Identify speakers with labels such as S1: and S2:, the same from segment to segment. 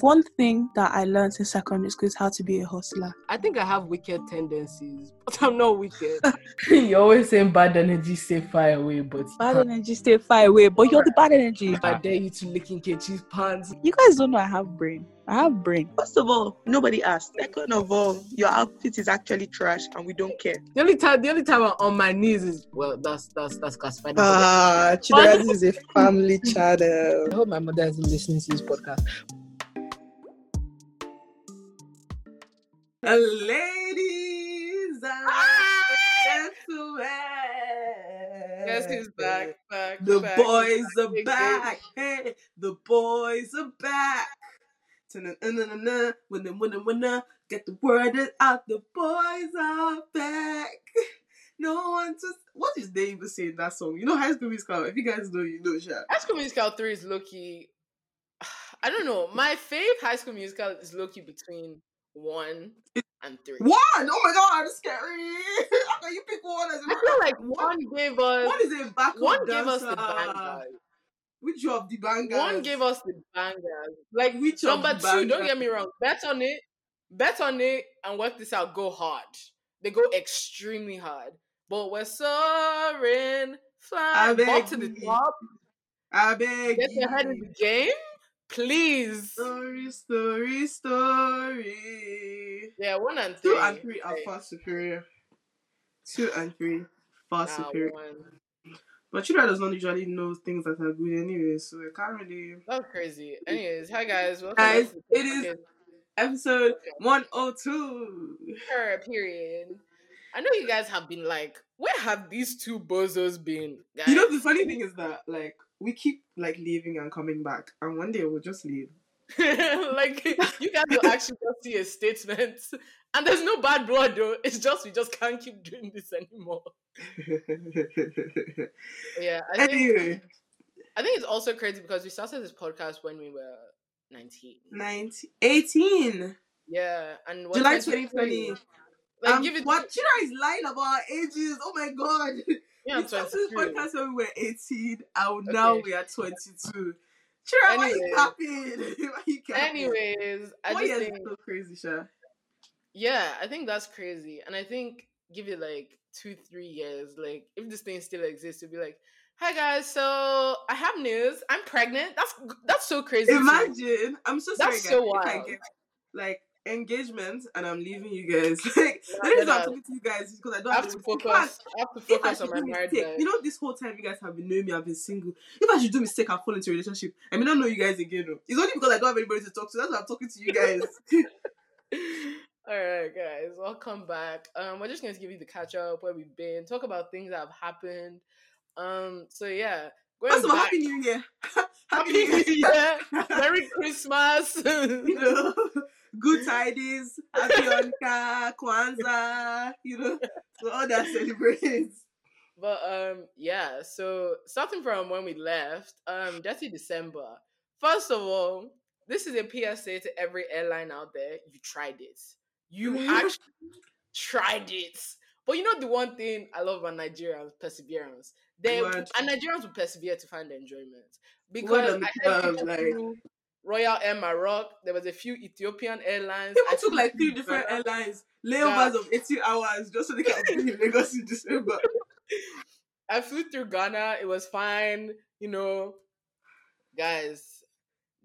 S1: one thing that I learned in secondary school is how to be a hustler.
S2: I think I have wicked tendencies, but I'm not wicked.
S3: You're always saying bad energy stay far away, but
S1: Bad energy stay far away, but you're the bad energy.
S2: I dare you to lick in Kechi's pants.
S1: You guys don't know I have brain. I have brain.
S4: First of all, nobody asked. Second of all, your outfit is actually trash and we don't care.
S2: The only time, the only time I'm on my knees is well, that's that's that's classified. as a-
S4: Ah, Chidera, this is a family channel.
S3: I hope my mother isn't listening to this podcast.
S4: Ladies gentlemen. Ah!
S2: Guess who's back? Back.
S4: The
S2: back,
S4: boys
S2: back,
S4: are
S2: back.
S4: Hey, the boys are back. Ta-na-na-na-na. Winna, winna, winna. Get the word out. The boys are back. No one just. What is they even saying that song? You know, High School Musical. If you guys know, you know, Sha.
S2: High School Musical 3 is Loki. I don't know. My fave High School Musical is Loki between 1 and 3.
S4: One. Oh my God, scary. How can you pick one as
S2: I feel like 1 gave us.
S4: One is a backup
S2: One
S4: dancer.
S2: gave us the bangers.
S4: Which of the bangers?
S2: One gave us the bangers. Like
S4: Which
S2: number two, don't get me wrong. Bet on it. Bet on it and work this out. Go hard. They go extremely hard. But we're soaring, flying up to the top.
S4: I beg
S2: Get your head in the game, please.
S4: Story, story, story.
S2: Yeah, one and three.
S4: Two and three are far superior. Two and three far
S2: nah,
S4: superior.
S2: one.
S4: But Chidra does not usually know things that are good anyway, so I can't really.
S2: That's crazy. Anyways, hi guys. Welcome
S4: Guys,
S2: to
S4: it is- Episode 102.
S2: per period. I know you guys have been like, where have these two bozos been? Guys?
S4: You know, the funny thing is that, like, we keep, like, leaving and coming back, and one day we'll just leave.
S2: like you guys will actually just see a statement and there's no bad blood though it's just we just can't keep doing this anymore yeah i think
S4: anyway,
S2: i think it's also crazy because we started this podcast when we were 19
S4: 19, 18.
S2: yeah and
S4: July
S2: 2023.
S4: 2020.
S2: like
S4: um,
S2: give it
S4: what Chidra is lying about our ages. Oh my god.
S2: yeah,
S4: we
S2: I'm
S4: started this podcast when we were 18, and now
S2: Okay.
S4: we are 22. Chira, why you capping? why you capping?
S2: anyways i
S4: Four
S2: just think
S4: so crazy, Sha.
S2: yeah i think that's crazy and i think give it like two three years like if this thing still exists it'll be like hi guys so i have news i'm pregnant that's that's so crazy.
S4: Imagine, I'm so sorry,
S2: That's
S4: guys.
S2: so wild.
S4: get like engagement and I'm leaving you guys. Like, the reason. I'm talking to you guys is because I don't
S2: I have to focus.
S4: fact,
S2: I have to focus on my
S4: mistake, you know, this whole time you guys have been knowing me, I've been single. If I should do mistake and fall into a relationship, I may not know you guys again. oh. It's only because I don't have anybody to talk to. That's why I'm talking to you guys.
S2: All right, guys, welcome back. Um, we're just going to give you the catch up where we've been, talk about things that have happened. Um, so yeah, going
S4: First of all, Happy New Year.
S2: Happy New Year, Merry Christmas.
S4: you know, good tidings, happy Hanukkah, Kwanzaa, you know, so all that celebrates.
S2: But um, yeah. So starting from when we left, um, Dirty December. First of all, this is a PSA to every airline out there. You tried it. You actually tried it. But you know the one thing I love about Nigerians, perseverance. They
S4: Word.
S2: and Nigerians will persevere to find enjoyment because I
S4: curve,
S2: people
S4: like-
S2: Royal Air Maroc. There was a few Ethiopian airlines.
S4: People
S2: I
S4: took like three different airlines, layovers of 18 hours just so they can be in Lagos in December.
S2: I flew through Ghana. It was fine. You know, guys,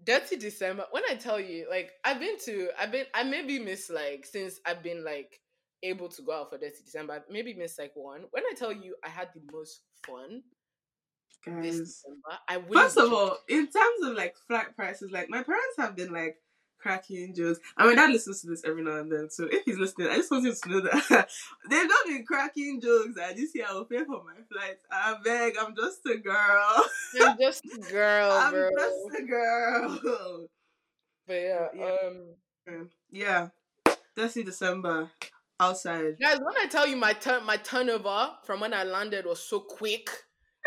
S2: dirty December. When I tell you, like, I've been to, I've been, I maybe miss like since I've been like able to go out for dirty December. I've maybe missed like one. When I tell you, I had the most fun
S4: Guys.
S2: I
S4: First of all, in terms of like flight prices, like my parents have been like cracking jokes. And my dad listens to this every now and then. So if he's listening, I just want him to know that they've not been cracking jokes and this year I will pay for my flights. I beg, I'm just a girl.
S2: I'm just a girl,
S4: I'm
S2: bro.
S4: just a girl.
S2: But yeah,
S4: Yeah.
S2: um,
S4: Yeah. In December. Outside.
S2: guys, when I tell you my turn, my turnover from when I landed was so quick.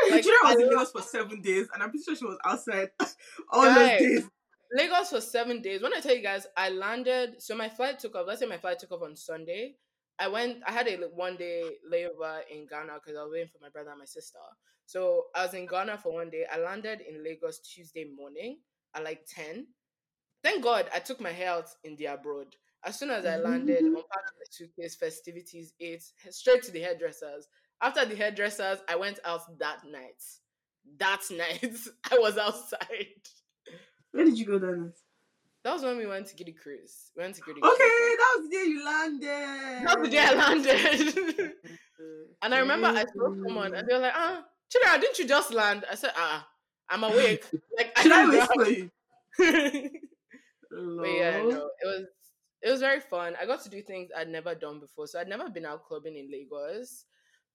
S4: Like, you know, I was in Lagos for seven days, and I'm pretty sure she was outside all
S2: Guys.
S4: those days.
S2: Lagos for seven days. When I tell you guys, I landed. So my flight took off. Let's say my flight took off on Sunday. I went. I had a one day layover in Ghana because I was waiting for my brother and my sister. So I was in Ghana for one day. I landed in Lagos Tuesday morning at like ten. thank God I took my hair out in the abroad. As soon as I landed,
S4: mm-hmm.
S2: unpacked my suitcase, festivities, ate, straight to the hairdressers. After the hairdressers, I went out that night. That night, I was outside.
S4: Where did you go then?
S2: That was when we went to Giddy Cruise. We went to Giddy
S4: Okay,
S2: Cruise.
S4: that was the day you landed.
S2: That was the day I landed. and I remember I saw someone and they were like, ah, Chidera, didn't you just land? I said, ah, I'm awake. Like,
S4: Should I
S2: didn't
S4: wait for you?
S2: But yeah, no, it was it was very fun. I got to do things I'd never done before. So I'd never been out clubbing in Lagos.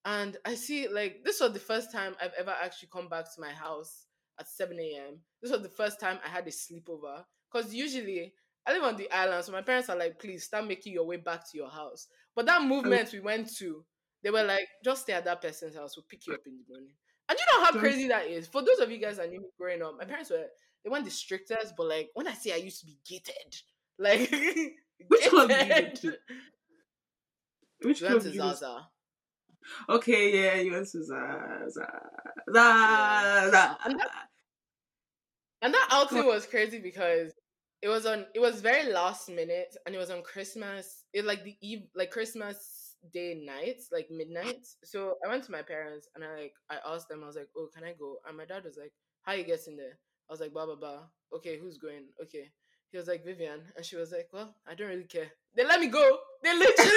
S2: And I see like this was the first time I've ever actually come back to my house at 7 a.m. This was the first time I had a sleepover. Because usually I live on the island, so my parents are like, please start making your way back to your house. But that movement we went to, they were like, just stay at that person's house, we'll pick you up in the morning. And you know how crazy that is. For those of you guys that knew me growing up, my parents were they weren't the strictest, but like when I say I used to be gated, like
S4: Which club did you go
S2: gated.
S4: to? Which club
S2: went to
S4: did you to?
S2: Zaza.
S4: Okay, yeah, you went to. Zaza.
S2: And that- And that outing was crazy because it was on it was very last minute and it was on Christmas. It like the eve like Christmas day night, like midnight. So I went to my parents and I like I asked them, I was like, Oh, can I go? And my dad was like, How you getting there? I was like, blah blah blah. Okay, who's going? Okay. He was like, Vivian. And she was like, Well, I don't really care. They let me go. They literally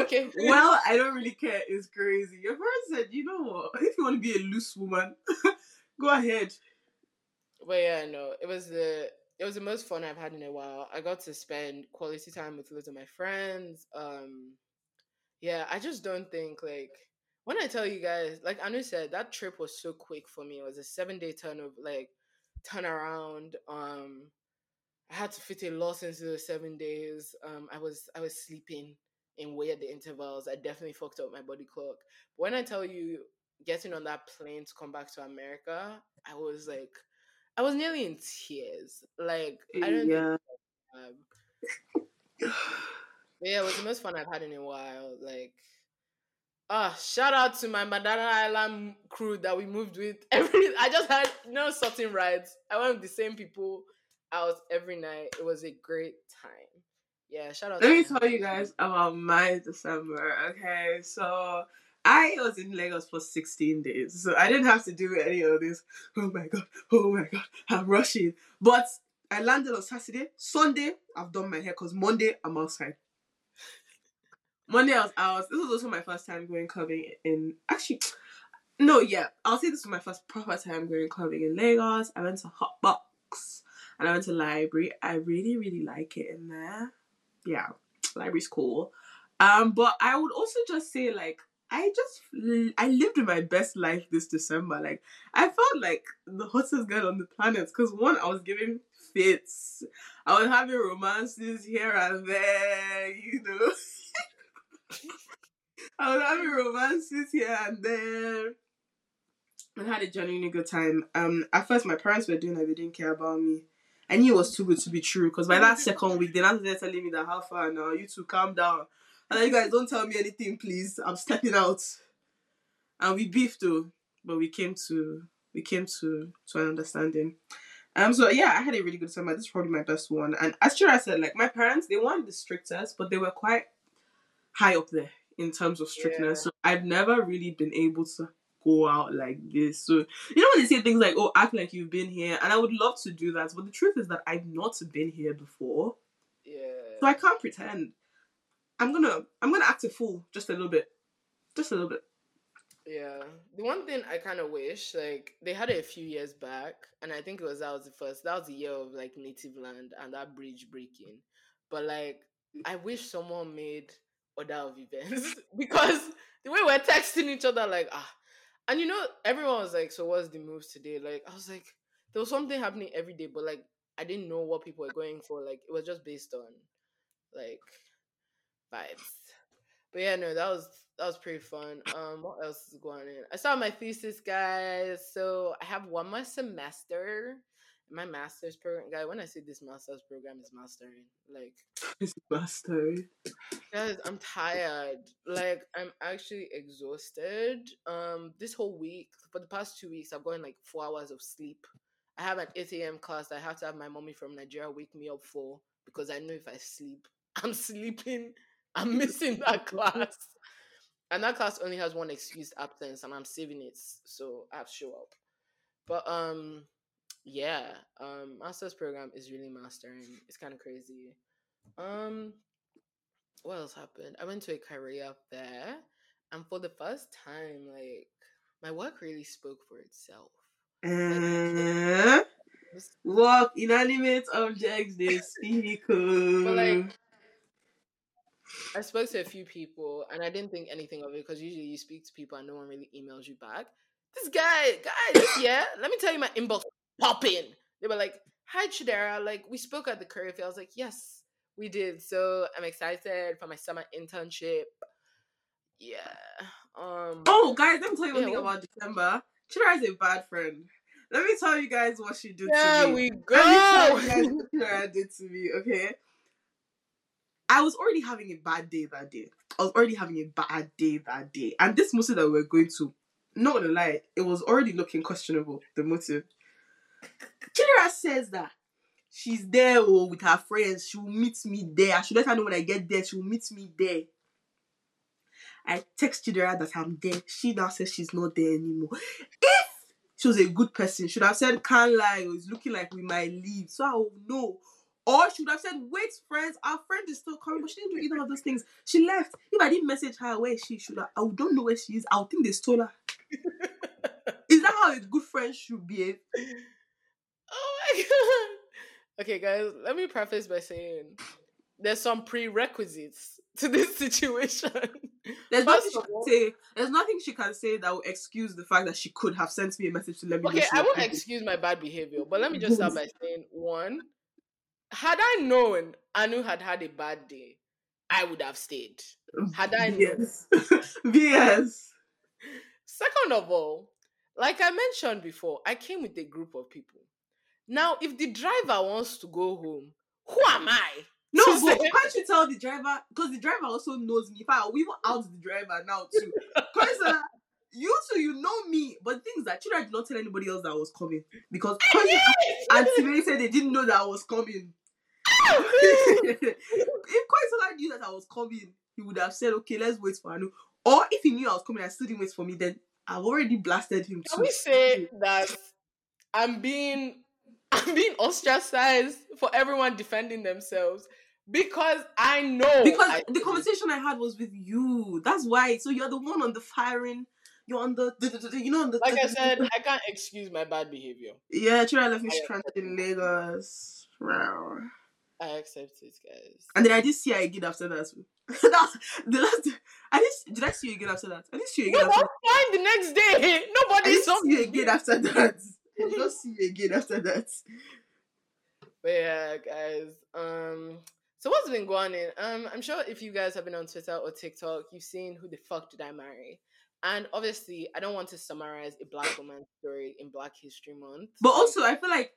S2: Okay.
S4: well, I don't really care. It's crazy. Your parents said, you know what? If you want to be a loose woman, go ahead.
S2: But yeah, no, it was the it was the most fun I've had in a while. I got to spend quality time with loads of my friends. Um, yeah, I just don't think like when I tell you guys, like Anu said, that trip was so quick for me. It was a seven day turn of like turnaround. Um, I had to fit a lot into the seven days. Um, I was I was sleeping in weird intervals. I definitely fucked up my body clock. But when I tell you getting on that plane to come back to America, I was like I was nearly in tears. Like I don't
S4: yeah.
S2: um, yeah, it was the most fun I've had in a while. Like ah, shout out to my Banana Island crew that we moved with. Every I just had no certain rides. I went with the same people out every night. It was a great time. Yeah, shout out
S4: Let me tell you guys about my December. Okay, so I was in Lagos for 16 days, so I didn't have to do any of this. Oh my god, oh my god, I'm rushing. But I landed on Saturday. Sunday, I've done my hair because Monday, I'm outside. Monday, I was out. This was also my first time going clubbing in. Actually, no, yeah, I'll say this was my first proper time going clubbing in Lagos. I went to Hotbox and I went to library. I really, really like it in there. Yeah, library's cool. Um, but I would also just say like I just I lived my best life this December. Like I felt like the hottest girl on the planet because one I was giving fits, I was having romances here and there, you know. I was having romances here and there. I had a genuinely good time. Um, at first my parents were doing like they didn't care about me. I knew it was too good to be true because by that second week, they started telling me that how far now you two calm down. And then you guys don't tell me anything, please. I'm stepping out. And we beefed though, but we came to we came to to an understanding. Um, so yeah, I had a really good summer. This is probably my best one. And as I said, like my parents, they weren't the strictest, but they were quite high up there in terms of strictness.
S2: Yeah.
S4: So I've never really been able to go out like this. So you know when they say things like, "Oh, act like you've been here," and I would love to do that, but the truth is that I've not been here before,
S2: Yeah.
S4: so I can't pretend. I'm gonna I'm gonna act a fool just a little bit, just a little bit.
S2: Yeah. The one thing I kind of wish, like, they had it a few years back, and I think it was that was the first, that was the year of like native land and that bridge breaking. But like, I wish someone made order of events because the way we're texting each other, like, ah, and you know, everyone was like, so what's the moves today? Like, I was like, there was something happening every day, but like, I didn't know what people were going for. Like, it was just based on like vibes. But yeah, no, that was that was pretty fun. Um, what else is going on? I saw my thesis, guys. So I have one more semester. My master's program, guy. When I say this master's program is mastering, like,
S4: This bastard.
S2: Guys, I'm tired. Like, I'm actually exhausted. Um, this whole week, for the past two weeks, I've gotten like four hours of sleep I have an 8 a.m. class that I have to have my mommy from Nigeria wake me up for because I know if I sleep, I'm sleeping, I'm missing that class. And that class only has one excused absence and I'm saving it, so I have to show up. But um yeah, um master's program is really mastering. It's kind of crazy. Um what else happened? I went to a career fair and for the first time, like my work really spoke for itself.
S4: Uh, walk inanimate objects they speak.
S2: But
S4: oh.
S2: like I spoke to a few people and I didn't think anything of it because usually you speak to people and no one really emails you back. This guy, guys, yeah, let me tell you my inbox popping. They were like, Hi Chidera, like we spoke at the career fair. I was like, Yes, we did. So I'm excited for my summer internship. Yeah. Um
S4: Oh, guys, let me tell you one
S2: Yeah,
S4: thing about December. Chidera is a bad friend. Let me tell you guys what she did to me.
S2: we
S4: Let me tell
S2: go.
S4: you guys what Chidera did to me, okay? I was already having a bad day that day. I was already having a bad day that day. And this motive that we are going to, not gonna lie, it was already looking questionable, the motive. Chidera says that she's there oh, with her friends. She will meet me there. I should let her know when I get there. She will meet me there. I text Chidera that I'm there. She now says she's not there anymore. If she was a good person, should have said, can't lie, oh, it's looking like we might leave. So I will know. Or she would have said, wait, friends, our friend is still coming, but she didn't do either of those things. She left. If I didn't message her where she should have, I would don't know where she is. I would think they stole her. Is that how a good friend should behave?
S2: Oh my god. Okay, guys, let me preface by saying there's some prerequisites to this situation.
S4: There's
S2: First
S4: nothing she can say. There's nothing she can say that will excuse the fact that she could have sent me a message to let me know.
S2: Okay, I won't excuse my bad behavior, but let me just start by saying one, had I known Anu had had a bad day, I would have stayed. Had I known.
S4: Yes. yes.
S2: Second of all, like I mentioned before, I came with a group of people. Now, if the driver wants to go home, who am I?
S4: No, but
S2: say-
S4: can't you tell the driver? Because the driver also knows me. Fact, we will out the driver now too. Because uh, you two, you know me. But things that Chidra did not tell anybody else that I was coming because and they didn't know that I was coming. if Koisa knew that I was coming, he would have said, "Okay, let's wait for Anu." Or if he knew I was coming and still didn't wait for me, then I've already blasted him
S2: Can
S4: too.
S2: we say that I'm being I'm being ostracized for everyone defending themselves because I know
S4: because
S2: I
S4: the conversation I had was with you. That's why. So you're the one on the firing. You're on the, the, the- the- you know, on the.
S2: like I said, I can't excuse my bad behavior.
S4: Yeah, Chira left me stranded in Lagos. Wow.
S2: I accept it, guys.
S4: And then I did see her again after that. That's the last. I didn't. Did I see you again after that? I didn't see you again.
S2: that's
S4: After,
S2: fine the next day.
S4: I
S2: Nobody saw
S4: you again after that. I did not see you again after that.
S2: But yeah, guys. Um, so what's been going on? Um, I'm sure if you guys have been on Twitter or TikTok, you've seen who the fuck did I marry? And obviously, I don't want to summarize a black woman's story in Black History Month.
S4: But also, I feel like.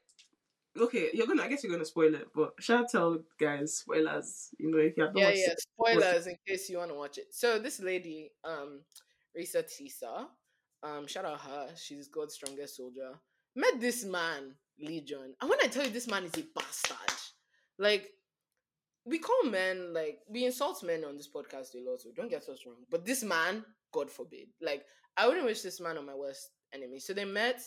S4: Okay, you're gonna. I guess you're gonna spoil it, but shall I tell guys spoilers? You know, if you have
S2: yeah, yeah.
S4: it.
S2: Spoilers in case you want to watch it. So this lady, um, Reesa Teesa, um, shout out her. She's God's strongest soldier. Met this man, Legion, and when I tell you this man is a bastard, like we call men like we insult men on this podcast a lot. So don't get us wrong. But this man, God forbid, like I wouldn't wish this man on my worst enemy. So they met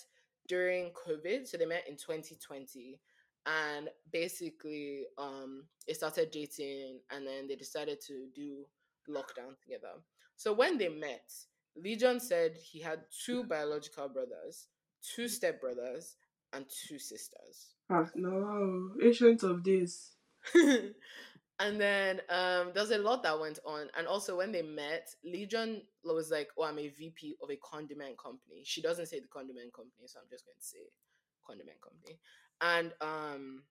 S2: during COVID. So they met in 2020 and basically um they started dating and then they decided to do lockdown together so when they met legion said he had two biological brothers two stepbrothers and two sisters.
S4: Ah, no, ancient of days.
S2: and then um there's a lot that went on and also when they met legion was like oh i'm a vp of a condiment company. She doesn't say the condiment company so i'm just going to say condiment company. And um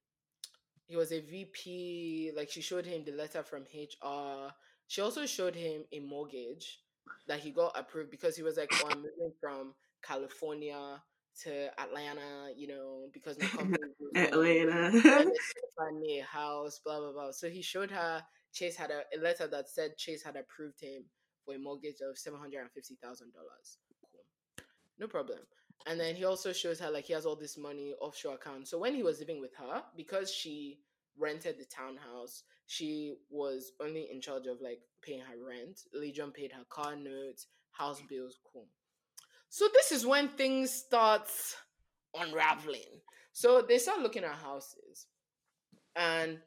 S2: he was a vp like she showed him the letter from hr she also showed him a mortgage that he got approved because he was like oh i'm moving from california to atlanta you know because my company moving."
S4: Atlanta.
S2: and then she find me a house, blah blah blah. So he showed her Chase had a, a letter that said Chase had approved him for a mortgage of seven hundred and fifty thousand dollars. Cool, no problem. And then he also shows her like he has all this money offshore account. So when he was living with her, because she rented the townhouse, she was only in charge of like paying her rent. Legion paid her car notes, house bills, cool. So this is when things start unraveling. So they start looking at houses. And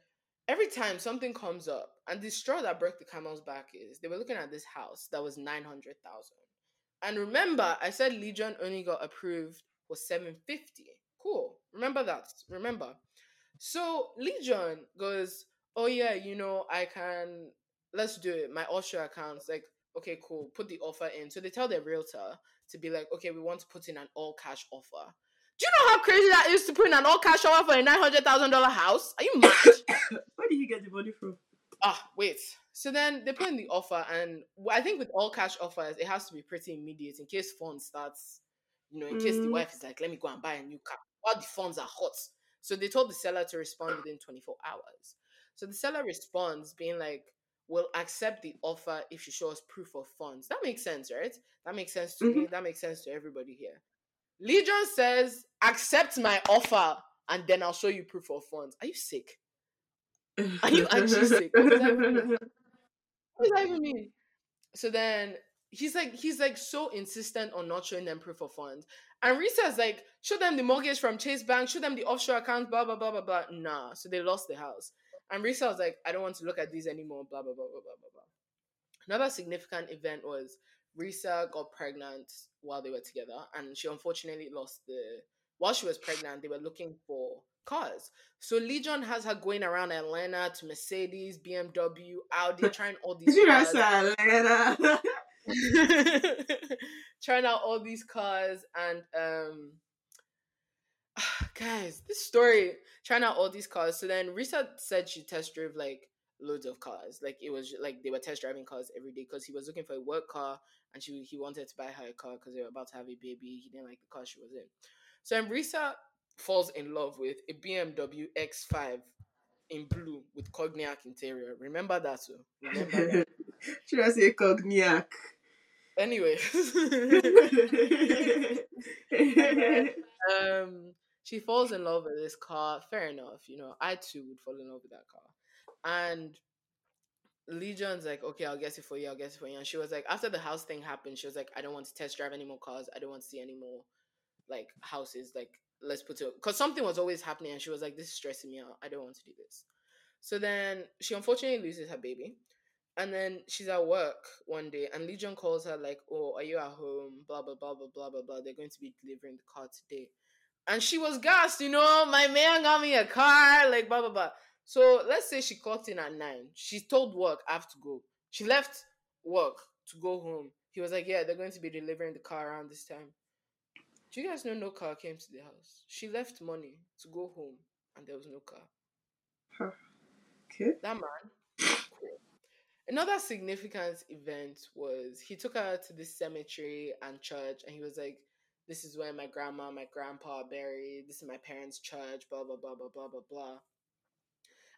S2: every time something comes up, and the straw that broke the camel's back is they were looking at this house that was 900,000. And remember, I said Legion only got approved for 750. Cool. Remember that. Remember. So Legion goes, Oh yeah, you know, I can let's do it. My offshore accounts, like, okay, cool, put the offer in. So they tell their realtor to be like, okay, we want to put in an all cash offer. Do you know how crazy that is to put in an all cash offer for a nine hundred thousand dollar house? Are you mad?
S4: Where did you get the money from?
S2: ah, wait. So then they put in the offer, and I think with all cash offers, it has to be pretty immediate in case funds starts, you know, in case the
S4: Mm.
S2: wife is like, let me go and buy a new car while the funds are hot. So they told the seller to respond within 24 hours. So the seller responds, being like, we'll accept the offer if you show us proof of funds. That makes sense, right? That makes sense to me. Mm-hmm. That makes sense to everybody here. Legion says, accept my offer and then I'll show you proof of funds. Are you sick? Are you actually sick? What does that mean? What does that even mean? So then he's like, he's like so insistent on not showing them proof of funds. And Reesa's like, show them the mortgage from Chase Bank, show them the offshore accounts, blah blah blah blah blah. Nah. So they lost the house. And Reesa was like, I don't want to look at these anymore, blah blah blah blah blah blah blah. Another significant event was Reesa got pregnant while they were together, and she unfortunately lost the. While she was pregnant, they were looking for cars. So Legion has her going around Atlanta to Mercedes, BMW, Audi, trying all these
S4: Did
S2: cars.
S4: Atlanta?
S2: trying out all these cars and um guys this story trying out all these cars so then Reesa said she test drove like loads of cars like it was like they were test driving cars every day because he was looking for a work car and she he wanted to buy her a car because they were about to have a baby he didn't like the car she was in. So then Reesa falls in love with a BMW X5 in blue with cognac interior. Remember that so remember that.
S4: Should I say cognac?
S2: anyway. Um she falls in love with this car fair enough you know i too would fall in love with that car and legion's like okay i'll get it for you i'll get it for you and she was like after the house thing happened she was like i don't want to test drive any more cars i don't want to see any more like houses like let's put it because something was always happening and she was like this is stressing me out i don't want to do this so then she unfortunately loses her baby and then she's at work one day, and Legion calls her like, "Oh, are you at home?" Blah blah blah blah blah blah blah. They're going to be delivering the car today, and she was gassed. You know, my man got me a car. Like blah blah blah. So let's say she clocked in at nine. She told work I have to go. She left work to go home. He was like, "Yeah, they're going to be delivering the car around this time." Do you guys know no car came to the house? She left money to go home, and there was no car.
S4: okay.
S2: That man. Cool. Another significant event was he took her to this cemetery and church, and he was like, "This is where my grandma, my grandpa are buried. This is my parents' church." Blah blah blah blah blah blah blah.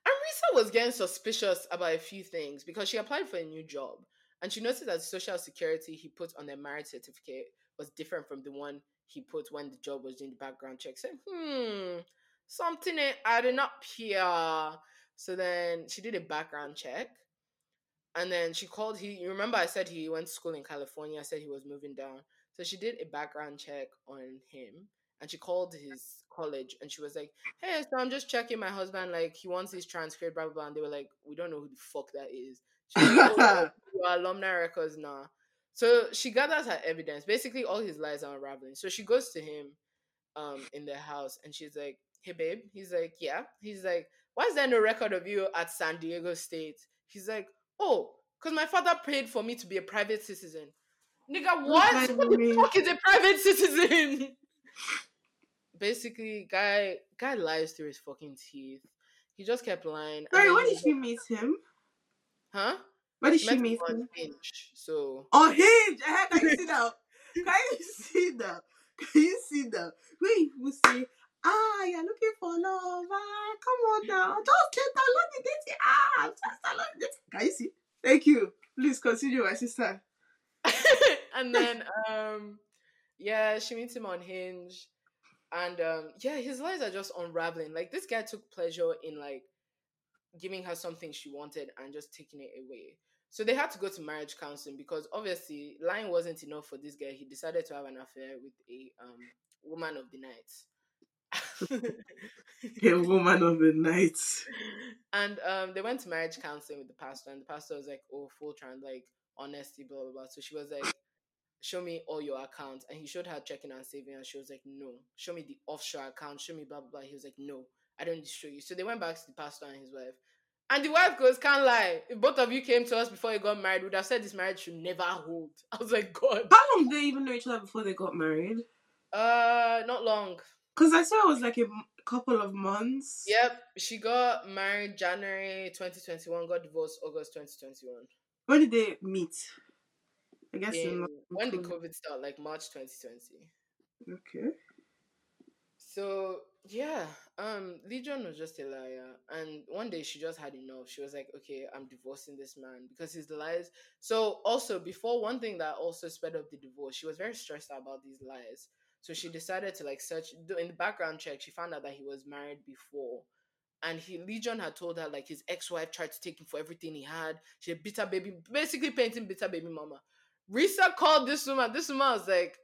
S2: And Reesa was getting suspicious about a few things because she applied for a new job, and she noticed that the social security he put on their marriage certificate was different from the one he put when the job was doing the background check. Said, "Hmm, something ain't adding up here." So then she did a background check. And then she called he you remember I said he went to school in California, I said he was moving down. So she did a background check on him and she called his college and she was like, Hey, so I'm just checking my husband, like he wants his transcript, blah blah blah. And they were like, We don't know who the fuck that is. She like, oh, your alumni records now. So she gathers her evidence. Basically, all his lies are unraveling. So she goes to him um in the house and she's like, Hey babe. He's like, Yeah. He's like, Why is there no record of you at San Diego State? He's like, Oh, because my father paid for me to be a private citizen. Nigga, what? What the fuck is a private citizen? Basically, guy guy lies through his fucking teeth. He just kept lying.
S4: Sorry,
S2: he
S4: did she meet him?
S2: Huh?
S4: Where did she meet
S2: on
S4: him?
S2: Hinge. So
S4: On Hinge. I had to see that? Can you see that? Can you see that? Wait, you say, ah, you're looking for love. Ah, come on now. Don't just let download the dating app. Just download the dating. Can you see? Thank you. Please continue, my sister.
S2: and then um yeah, she meets him on Hinge, and um, yeah, his lies are just unraveling. Like this guy took pleasure in like giving her something she wanted and just taking it away. So they had to go to marriage counseling because obviously lying wasn't enough for this guy. He decided to have an affair with a um, woman of the night.
S4: A woman of the night.
S2: and um, they went to marriage counseling with the pastor, and the pastor was like, "Oh, full trans, like honesty, blah blah blah." So she was like, "Show me all your accounts," and he showed her checking and saving, and she was like, "No, show me the offshore account, show me blah blah blah." He was like, "No, I don't need to show you." So they went back to the pastor and his wife, and the wife goes, "Can't lie. If both of you came to us before you got married, would have said this marriage should never hold." I was like, "God,
S4: How long did they even know each other before they got married?
S2: uh, not long."
S4: Because I saw it was like a m- couple of months.
S2: Yep, she got married January 2021, got divorced August 2021.
S4: When did they meet? I guess in
S2: In, when did
S4: COVID.
S2: Start? Like March 2020.
S4: Okay.
S2: So yeah, um, Legion was just a liar, and one day she just had enough. She was like, "Okay, I'm divorcing this man because his lies." So also before one thing that also sped up the divorce, she was very stressed out about these lies. So she decided to like search in the background check. She found out that he was married before, and he Legion had told her like his ex-wife tried to take him for everything he had. She had bitter baby, basically painting bitter baby mama. Reesa called this woman. This woman was like,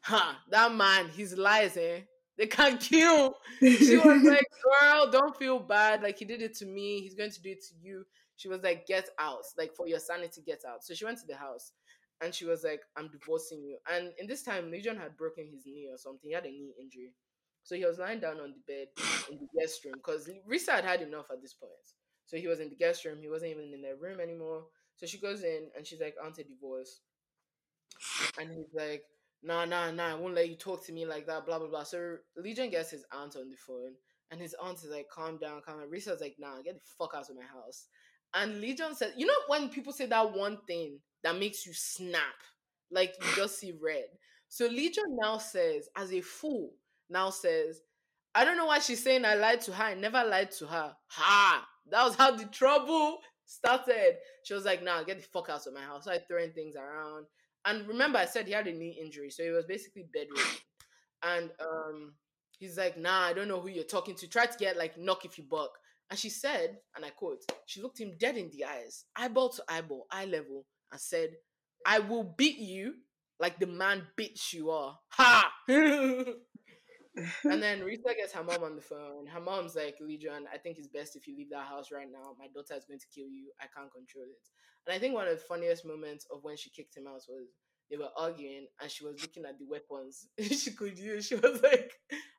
S2: "Huh, that man, his lies, eh? They can't kill." she was like, "Girl, don't feel bad. Like he did it to me. He's going to do it to you." She was like, "Get out. Like for your sanity, get out." So she went to the house, and she was like, "I'm divorcing you." And in this time, Legion had broken his knee or something. He had a knee injury, so he was lying down on the bed in the guest room because Reesa had had enough at this point. So he was in the guest room. He wasn't even in their room anymore. So she goes in and she's like, Auntie divorce," and he's like, nah, nah, nah, I won't let you talk to me like that, blah, blah, blah. So Legion gets his aunt on the phone, and his aunt is like, calm down, calm down. Reesa's like, nah, get the fuck out of my house. And Legion said, you know, when people say that one thing that makes you snap, like you just see red. So Legion now says, as a fool, now says, I don't know why she's saying I lied to her. I never lied to her. Ha! That was how the trouble started. She was like, nah, get the fuck out of my house. So I throwing things around. And remember, I said he had a knee injury, so he was basically bedridden. And um, he's like, "Nah, I don't know who you're talking to. Try to get like knock if you buck." And she said, and I quote, she looked him dead in the eyes, eyeball to eyeball, eye level, and said, "I will beat you like the man bitch you are." Ha! and then Rita gets her mom on the phone. Her mom's like, Legion, I think it's best if you leave that house right now. My daughter is going to kill you. I can't control it. And I think one of the funniest moments of when she kicked him out was they were arguing and she was looking at the weapons she could use. She was like,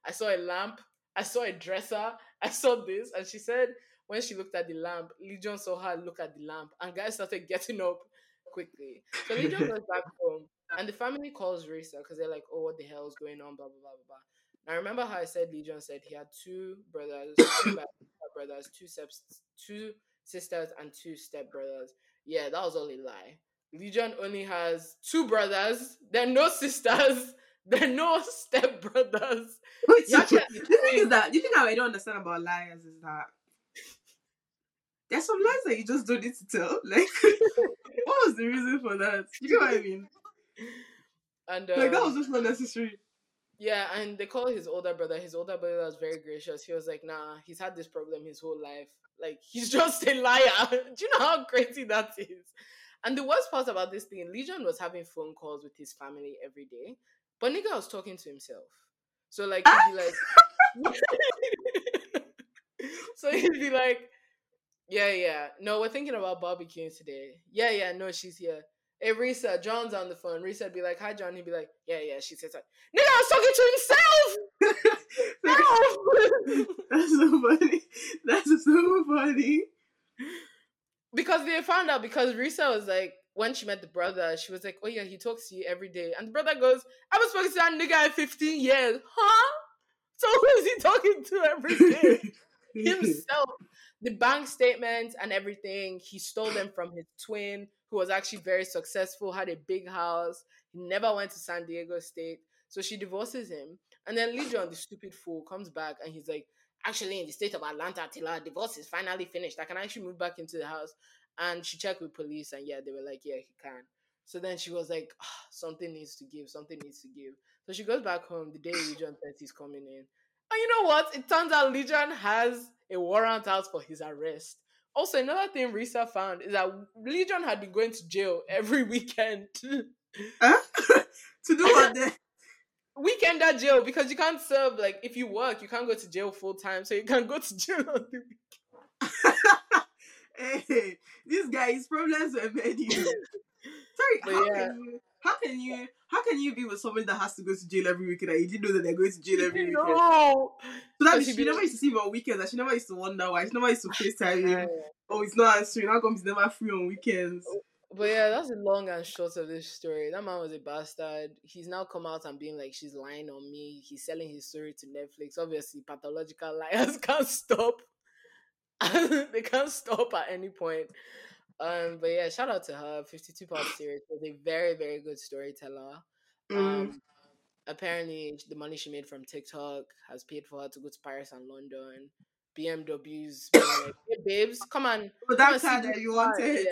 S2: I saw a lamp, I saw a dresser, I saw this. And she said when she looked at the lamp, Legion saw her look at the lamp and guys started getting up quickly. So Legion goes back home and the family calls Reesa because they're like, oh, what the hell is going on, blah, blah, blah, blah, blah. Now remember how I said Legion said he had two brothers, two brothers, two steps, two sisters, and two step brothers. Yeah, that was all a lie. Legion only has two brothers, There are no sisters, There are no step brothers.
S4: Wait, so- the thing is that the thing I don't understand about liars is that there's some lies that you just don't need to tell. Like, what was the reason for that? You know what I mean?
S2: And
S4: Like that
S2: um,
S4: was just not necessary.
S2: Yeah, and they call his older brother. His older brother was very gracious. He was like, "Nah, he's had this problem his whole life. Like he's just a liar." Do you know how crazy that is? And the worst part about this thing, Legion was having phone calls with his family every day, but nigga was talking to himself. So like he'd be ah! like, so he'd be like, "Yeah, yeah, no, we're thinking about barbecuing today. Yeah, yeah, no, she's here." Hey Reesa, John's on the phone. Reesa would be like, "Hi, John." He'd be like, "Yeah, yeah." She says, like, "Nigga, I was talking to himself." No!
S4: That's so funny. That's so funny.
S2: because they found out because Reesa was like, when she met the brother, she was like, "Oh yeah, he talks to you every day," and the brother goes, "I was talking to that nigga in fifteen years, huh?" So who is he talking to every day? himself. The bank statements and everything, he stole them from his twin, who was actually very successful, had a big house. He never went to San Diego State. So she divorces him. And then Legion, the stupid fool, comes back and he's like, actually, in the state of Atlanta, till our divorce is finally finished, I can actually move back into the house. And she checked with police, and yeah, they were like, yeah, he can. So then she was like, "Ah, something needs to give, something needs to give. So she goes back home the day Legion says he's coming in. And you know what? It turns out Legion has a warrant out for his arrest. Also, another thing Reesa found is that Legion had been going to jail every weekend.
S4: Huh? to do what then?
S2: weekend at jail because you can't serve like if you work, you can't go to jail full time, so you can go to jail on the weekend.
S4: hey, this guy, his problems were many. Sorry,
S2: But
S4: how
S2: yeah.
S4: can you? How can you? How can you be with somebody that has to go to jail every weekend and you didn't know that they're going to jail every weekend?
S2: No.
S4: So that means
S2: she
S4: never used to see him on weekends. And she never used to wonder why. She never used to FaceTime him. Oh, he's not answering. How come he's never free on weekends?
S2: Oh, but yeah, that's the long and short of this story. That man was a bastard. He's now come out and being like, she's lying on me. He's selling his story to Netflix. Obviously, pathological liars can't stop. they can't stop at any point. Um, but yeah, shout out to her. 52 part series was a very, very good storyteller.
S4: Mm.
S2: Um, apparently, the money she made from TikTok has paid for her to go to Paris and London. BMWs, like, hey, babes, come on.
S4: But
S2: come
S4: that
S2: and see
S4: car
S2: this
S4: that you
S2: car."
S4: wanted.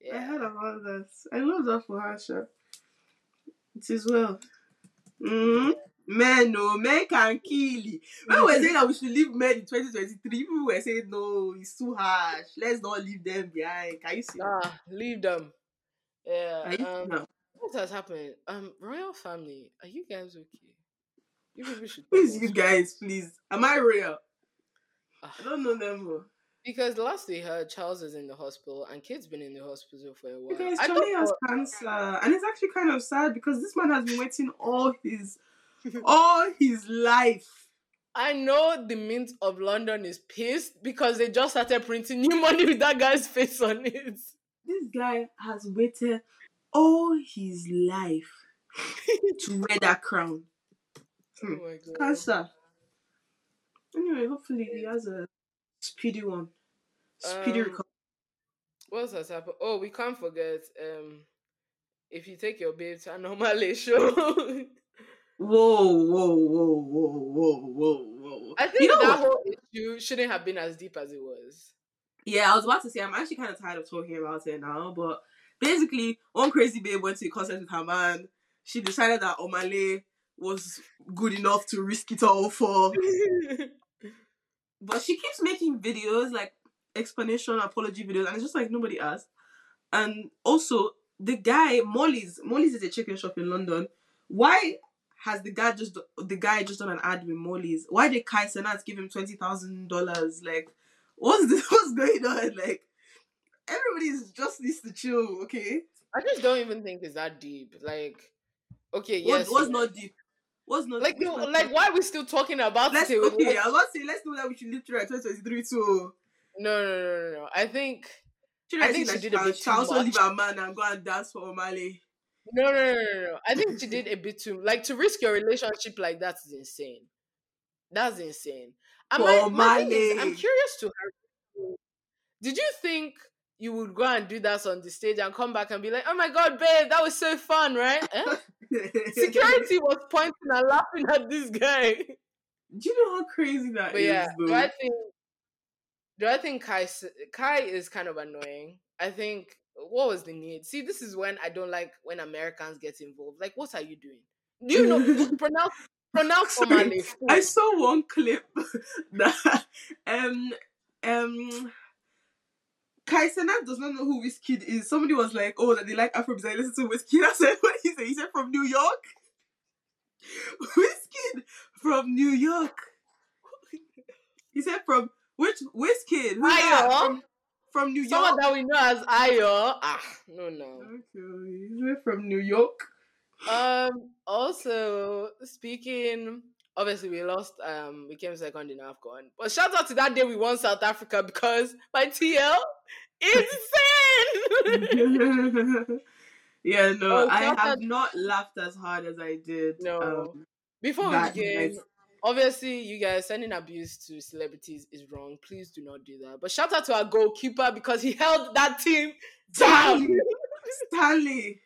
S2: Yeah.
S4: I heard about that. I love that for her, sure. It is well. Mm. Men, no, men can kill. When we were saying that we should leave men in 2023, people were saying, no, it's too harsh. Let's not leave them behind. Can you see?
S2: Ah, leave them. Yeah.
S4: Can you see
S2: Um, what has happened? Um, royal family, are you guys okay? You people should.
S4: Please, you guys, please. Am I real?
S2: Ah,
S4: I don't know them. oh.
S2: Because last we heard, Charles is in the hospital and Kid's been in the hospital for a while.
S4: Because Charlie has cancer, and it's actually kind of sad because this man has been waiting all his, all his life.
S2: I know the Mint of London is pissed because they just started printing new money with that guy's face on it.
S4: This guy has waited all his life to wear that crown.
S2: Oh
S4: Hmm.
S2: my god.
S4: Cancer. Anyway, hopefully he has a speedy one. Speedy
S2: Um,
S4: recovery.
S2: What else has happened? Oh, we can't forget. Um, if you take your babe to a normal show,
S4: Whoa, whoa, whoa, whoa, whoa, whoa, whoa.
S2: I think
S4: You know
S2: that
S4: what?
S2: whole issue shouldn't have been as deep as it was.
S4: Yeah, I was about to say I'm actually kind of tired of talking about it now, but basically, one crazy babe went to a concert with her man. She decided that Omah Lay was good enough to risk it all for, but she keeps making videos like explanation, apology videos, and it's just like nobody asked. And also, the guy Morley's Morley's is a chicken shop in London. Why has the guy just the guy just done an ad with Morley's? Why did Kai Cenat give him twenty thousand dollars? Like, what's this? What's going on? Like, everybody's just needs to chill, okay?
S2: I just don't even think it's that deep. Like, okay,
S4: What,
S2: yes,
S4: what's not deep? What's not
S2: like, no, like, why are we still talking about
S4: Let's
S2: it?
S4: Okay. I was say let's know that we should live through at 2023 too.
S2: No, no, no, no, no. I think
S4: Should
S2: I
S4: I,
S2: think she
S4: she
S2: did a bit too
S4: can also
S2: much.
S4: leave her man and go and dance for Omah Lay.
S2: No, no, no, no, no. I think she did a bit too. Like to risk your relationship like that is insane. That's insane. And my,
S4: For
S2: my thing is, I'm curious to her. Did you think you would go and do that on the stage and come back and be like, "Oh my god, babe, that was so fun, right?" Eh? Security was pointing and laughing at this guy.
S4: Do you know how crazy that is?
S2: But yeah,
S4: though?
S2: do I think do I think Kai Kai is kind of annoying? I think what was the need? See, this is when I don't like when Americans get involved. Like, what are you doing? Do you know pronounce pronounce
S4: Sorry,
S2: formally?
S4: I saw one clip that um um Kai Cenat does not know who Wizkid is. Somebody was like, "Oh, that they like Afrobeats." I listen to Wizkid. I said, "What did he say?" He said, "From New York." Wizkid from New York. He said, "From which Wizkid? Who's that? From, from New York."
S2: Someone that we know as Ayo. Ah, no, no.
S4: Okay, said from New York.
S2: Um. Also, speaking, obviously we lost. Um, we came second in Afcon, but shout out to that day we won South Africa because my TL is insane.
S4: yeah, no,
S2: Oh,
S4: I have not laughed as hard as I did.
S2: No.
S4: um,
S2: Before we begin. Obviously you guys sending abuse to celebrities is wrong. Please do not do that. But shout out to our goalkeeper because he held that team down.
S4: Stanley,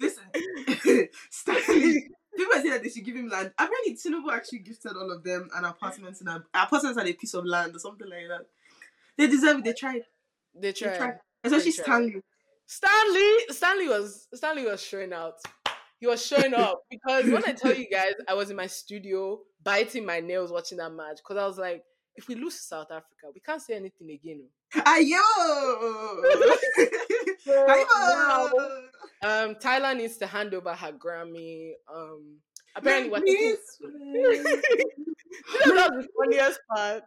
S4: listen, Stanley. People say that they should give him land. Apparently, Tinubu actually gifted all of them an apartment in a apartments and a piece of land or something like that. They deserve it. They tried.
S2: They
S4: They
S2: tried.
S4: tried. Especially
S2: tried.
S4: Stanley.
S2: Stanley, Stanley was Stanley was showing out. He was showing up because when I tell you guys, I was in my studio biting my nails watching that match because I was like, if we lose to South Africa, we can't say anything again. oh.
S4: Ayo!
S2: So,
S4: Ayo!
S2: now, um, Tyla needs to hand over her Grammy. Um, apparently, what was the funniest part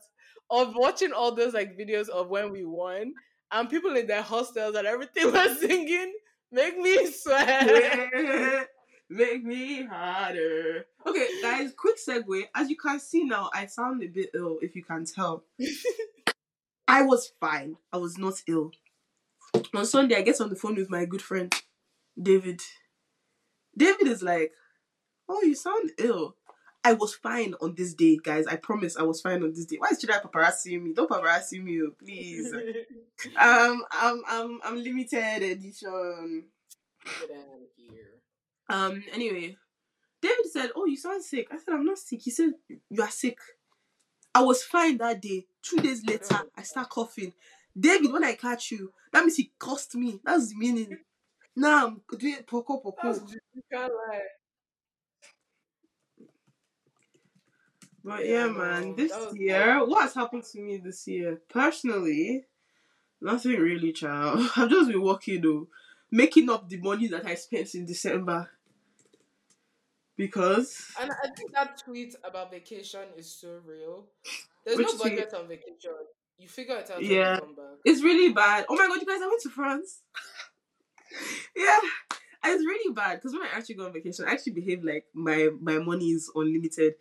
S2: of watching all those like videos of when we won and people in their hostels and everything were singing make me sweat.
S4: Make me harder. Okay, guys, quick segue. As you can see now, I sound a bit ill, if you can tell. I was fine. I was not ill. On Sunday, I get on the phone with my good friend, David. David is like, Oh, you sound ill. I was fine on this day, guys. I promise I was fine on this day. Why should I paparazzi me? Don't paparazzi me, oh, please. um, I'm I'm I'm limited edition.
S2: Get out of here.
S4: Um, anyway, David said, Oh, you sound sick. I said, I'm not sick. He said, You are sick. I was fine that day. Two days later, I start coughing. David, when I catch you, that means he cursed me. That's the meaning. Now I'm doing poko
S2: That's
S4: poko.
S2: you can't lie.
S4: But
S2: Yeah,
S4: yeah, man, this year, what has happened to me this year? Personally, nothing really, child. I've just been working though, making up the money that I spent in December. Because
S2: And I think that tweet about vacation is so real. There's no
S4: tweet?
S2: budget on vacation. You figure it out
S4: Yeah.
S2: when you come back.
S4: It's really bad. Oh my god, you guys, I went to France. yeah, it's really bad because when I actually go on vacation, I actually behave like my my money is unlimited.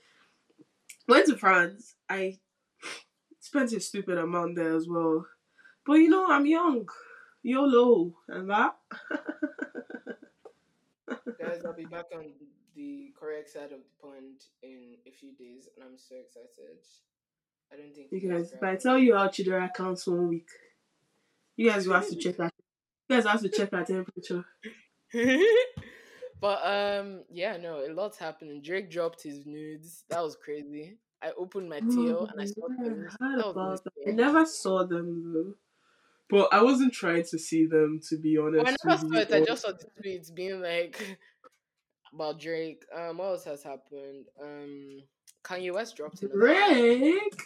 S4: Went to France. I spent a stupid amount there as well, but you know I'm young, YOLO, and that.
S2: Guys, I'll be back on the correct side of the pond in a few days, and I'm so excited. I don't think
S4: You guys, if I tell you how Chidera counts one week, you guys will have to check that. You guys have to check that temperature.
S2: but um, yeah, no, a lot's happening. Drake dropped his nudes. That was crazy. I opened my TL and I saw them.
S4: I heard about that. I never saw them though. But I wasn't trying to see them to be honest.
S2: When I never saw it, I just saw the tweets being like about Drake. Um, what else has happened? Um, Kanye West dropped it.
S4: Drake.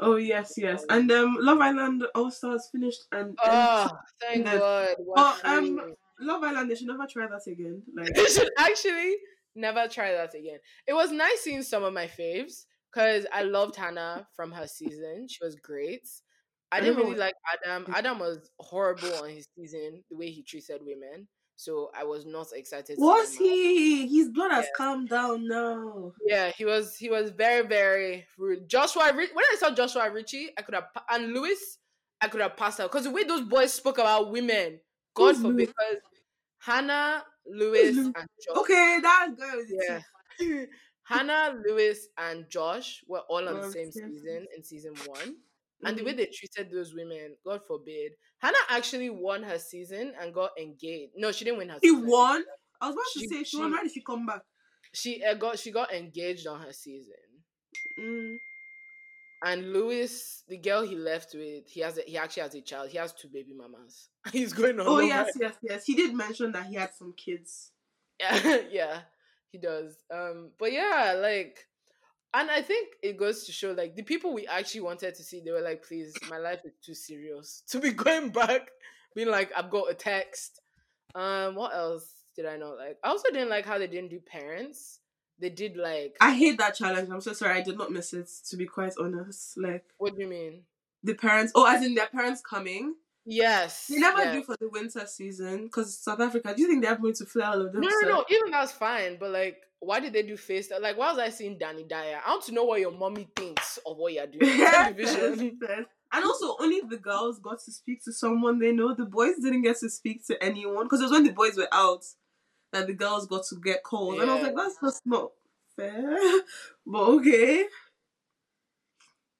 S4: Oh yes, yes. And um Love Island All Stars finished and,
S2: Oh, thank
S4: the-
S2: God. we're
S4: Oh, um. Love Island they should never try that again. Like
S2: they should actually never try that again. It was nice seeing some of my faves because I loved Hannah from her season. She was great. I didn't really like Adam. Adam was horrible on his season, the way he treated women. So I was not excited.
S4: was
S2: see him out.
S4: he? His blood has
S2: Yeah.
S4: calmed down now.
S2: Yeah, he was. He was very, very rude. Joshua. When I saw Joshua Ritchie, I could have and Lewis, I could have passed out because the way those boys spoke about women, God
S4: Who's
S2: forbid,
S4: Lewis?
S2: because Hannah, Lewis,
S4: Lewis?
S2: and Josh.
S4: Okay, that good.
S2: Yeah. Hannah, Lewis, and Josh were all on the same season in season one. And the way they treated those women, God forbid. Hannah actually won her season and got engaged. No, she didn't win her
S4: He
S2: season.
S4: won. I was about
S2: She-
S4: to say she won.
S2: she-
S4: Why did she come back?
S2: She uh, got she got engaged on her season.
S4: Mm.
S2: And Lewis, the girl he left with, he has a, he actually has a child. He has two baby mamas. He's going on.
S4: Oh yes, yes, yes. He did mention that he had some kids.
S2: Yeah, yeah, he does. Um, but yeah, like, and I think it goes to show like the people we actually wanted to see, they were like, please, my life is too serious to be going back, being like, I've got a text. Um, what else did I not like? I also didn't like how they didn't do parents. They did like,
S4: I hate that challenge. I'm so sorry. I did not miss it. To be quite honest, like
S2: what do you mean?
S4: the parents. Oh, as in their parents coming.
S2: Yes,
S4: They never
S2: yes.
S4: do for the winter season because South Africa. Do you think they're going to fly all of them?
S2: No, no, no. Even that's fine. But like, why did they do face? Like, why was I seeing Danny Dyer? I want to know what your mommy thinks of what you're doing on television.
S4: and also, only the girls got to speak to someone they know. The boys didn't get to speak to anyone because it was when the boys were out that the girls got to get calls. And I was like, that's just not fair. but okay.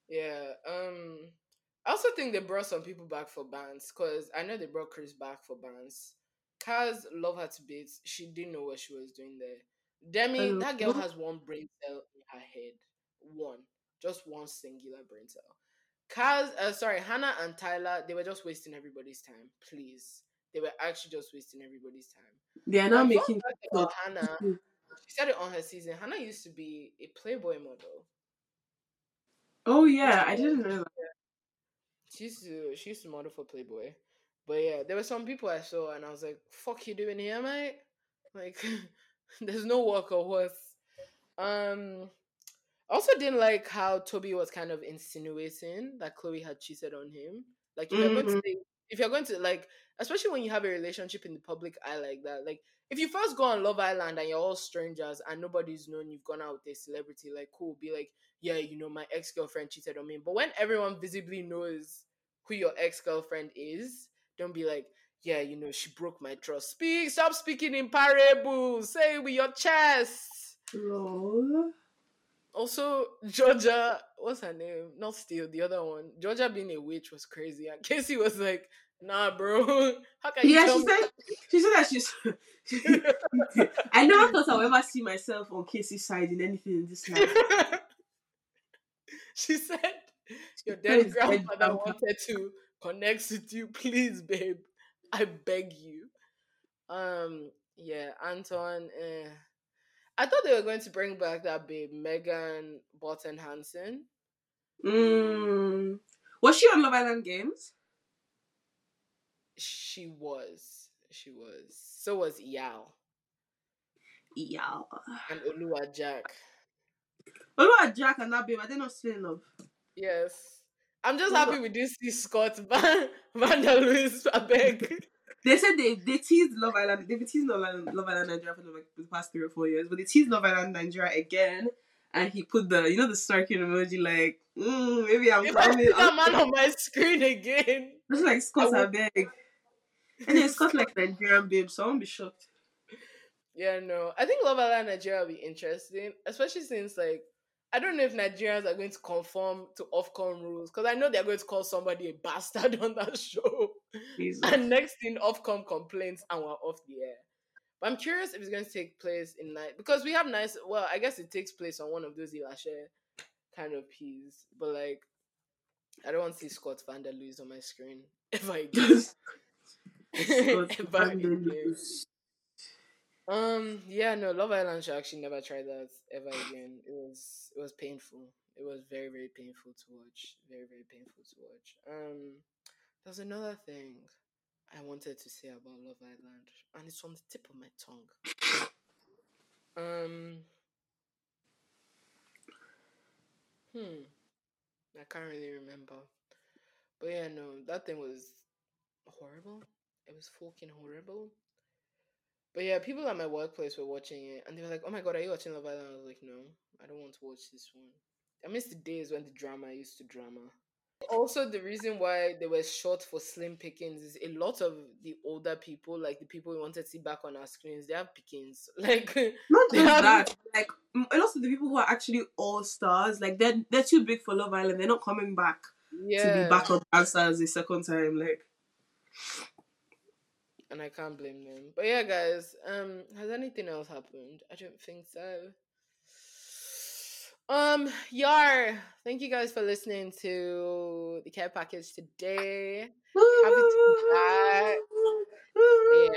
S2: yeah. Um. I also think they brought some people back for bands because I know they brought Chris back for bands. Kaz, love her to bits. She didn't know what she was doing there. Demi,
S4: Hello.
S2: that girl has one brain cell in her head. One. Just one singular brain cell. Kaz, uh, sorry, Hannah and Tyler, they were just wasting everybody's time. Please. they were actually just wasting everybody's time.
S4: They are now
S2: And
S4: making.
S2: about Hannah, she said it on her season. Hannah used to be a Playboy model.
S4: Oh yeah, I didn't know that.
S2: She used to she used to model for Playboy. But yeah, there were some people I saw and I was like, fuck you doing here, mate? Like there's no work or worth. Um also didn't like how Toby was kind of insinuating that Chloe had cheated on him. Like if you're going to say, if you're going to like especially when you have a relationship in the public eye like that, like if you first go on Love Island and you're all strangers and nobody's known you've gone out with a celebrity, like cool, be like, yeah, you know, my ex girlfriend cheated on me. But when everyone visibly knows who your ex girlfriend is, don't be like, yeah, you know, she broke my trust. Speak, stop speaking in parables. Say it with your chest. Also, Georgia, what's her name? Not Steele, the other one. Georgia being a witch was crazy. And Casey was like, nah, bro. How can you
S4: Yeah, she said. She said that she's. I never thought I would ever see myself on Casey's side in anything in this life.
S2: she said, Your dead
S4: it's dead
S2: wanted to connect with you. Please, babe. I beg you. Um, yeah, Anton. Eh. I thought they were going to bring back that babe, Megan Barton-Hanson.
S4: Mm. Was she on Love Island Games?
S2: She was. She was. So was Yao
S4: Yao.
S2: and Olua Jack.
S4: About Jack and that babe? Are they not still in love?
S2: Yes. I'm just
S4: Olua-
S2: happy with this C. Scott Van Van van-der-Sluis. I beg.
S4: They said they they teased Love Island. They've been teasing Love Island, Love Island Nigeria for the, like, the past three or four years, but they teased Love Island Nigeria again. And he put the you know the snarky emoji like mm, maybe I'm
S2: If I
S4: coming.
S2: see that man on my screen again.
S4: Just like Scott
S2: I
S4: I beg. And then Scott like Nigerian babe, so I won't be shocked.
S2: Yeah, no. I think Love Island Nigeria will be interesting, especially since like I don't know if Nigerians are going to conform to Ofcom rules because I know they're going to call somebody a bastard on that show.
S4: Jesus.
S2: And next thing, Ofcom complaints and we're off the air. But I'm curious if it's going to take place in night because we have nice. Well, I guess it takes place on one of those Ilashe kind of peas. But like, I don't want to see Scott van-der-Sluis on my screen if I
S4: Scott van-der-Sluis.
S2: Um. Yeah. No. Love Island should actually never try that ever again. It was. It was painful. It was very, very painful to watch. Very, very painful to watch. Um. There's another thing I wanted to say about Love Island, and it's on the tip of my tongue. Um. Hmm. I can't really remember. But yeah, no, that thing was horrible. It was fucking horrible. But yeah, people at my workplace were watching it and they were like, Oh my god, are you watching Love Island? I was like, No, I don't want to watch this one. I miss the days when the drama used to drama. Also, the reason why they were short for slim pickings is a lot of the older people, like the people we wanted to see back on our screens, they have pickings. Like,
S4: Not just
S2: have-
S4: that, like a lot of the people who are actually all stars, like they're they're too big for Love Island. They're not coming back
S2: yeah.
S4: to be backup dancers a second time. Like
S2: and I can't blame them. But yeah, guys, um, has anything else happened? I don't think so. Um, Yar, thank you guys for listening to the care package today. Happy to be back. Yeah.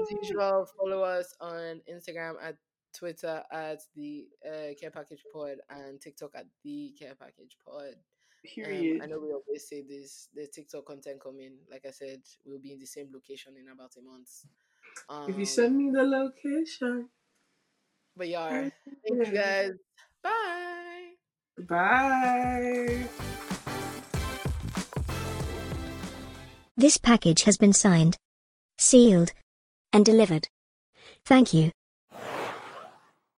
S2: As usual, follow us on Instagram at Twitter at the uh, care package pod and TikTok at the care package pod. Um,
S4: Period.
S2: I know we always say this. The TikTok content coming. Like I said, we'll be in the same location in about a month. Um,
S4: if you send me the location,
S2: but yeah, thank you guys. Bye.
S4: bye.
S5: This package has been signed, sealed, and delivered. Thank you.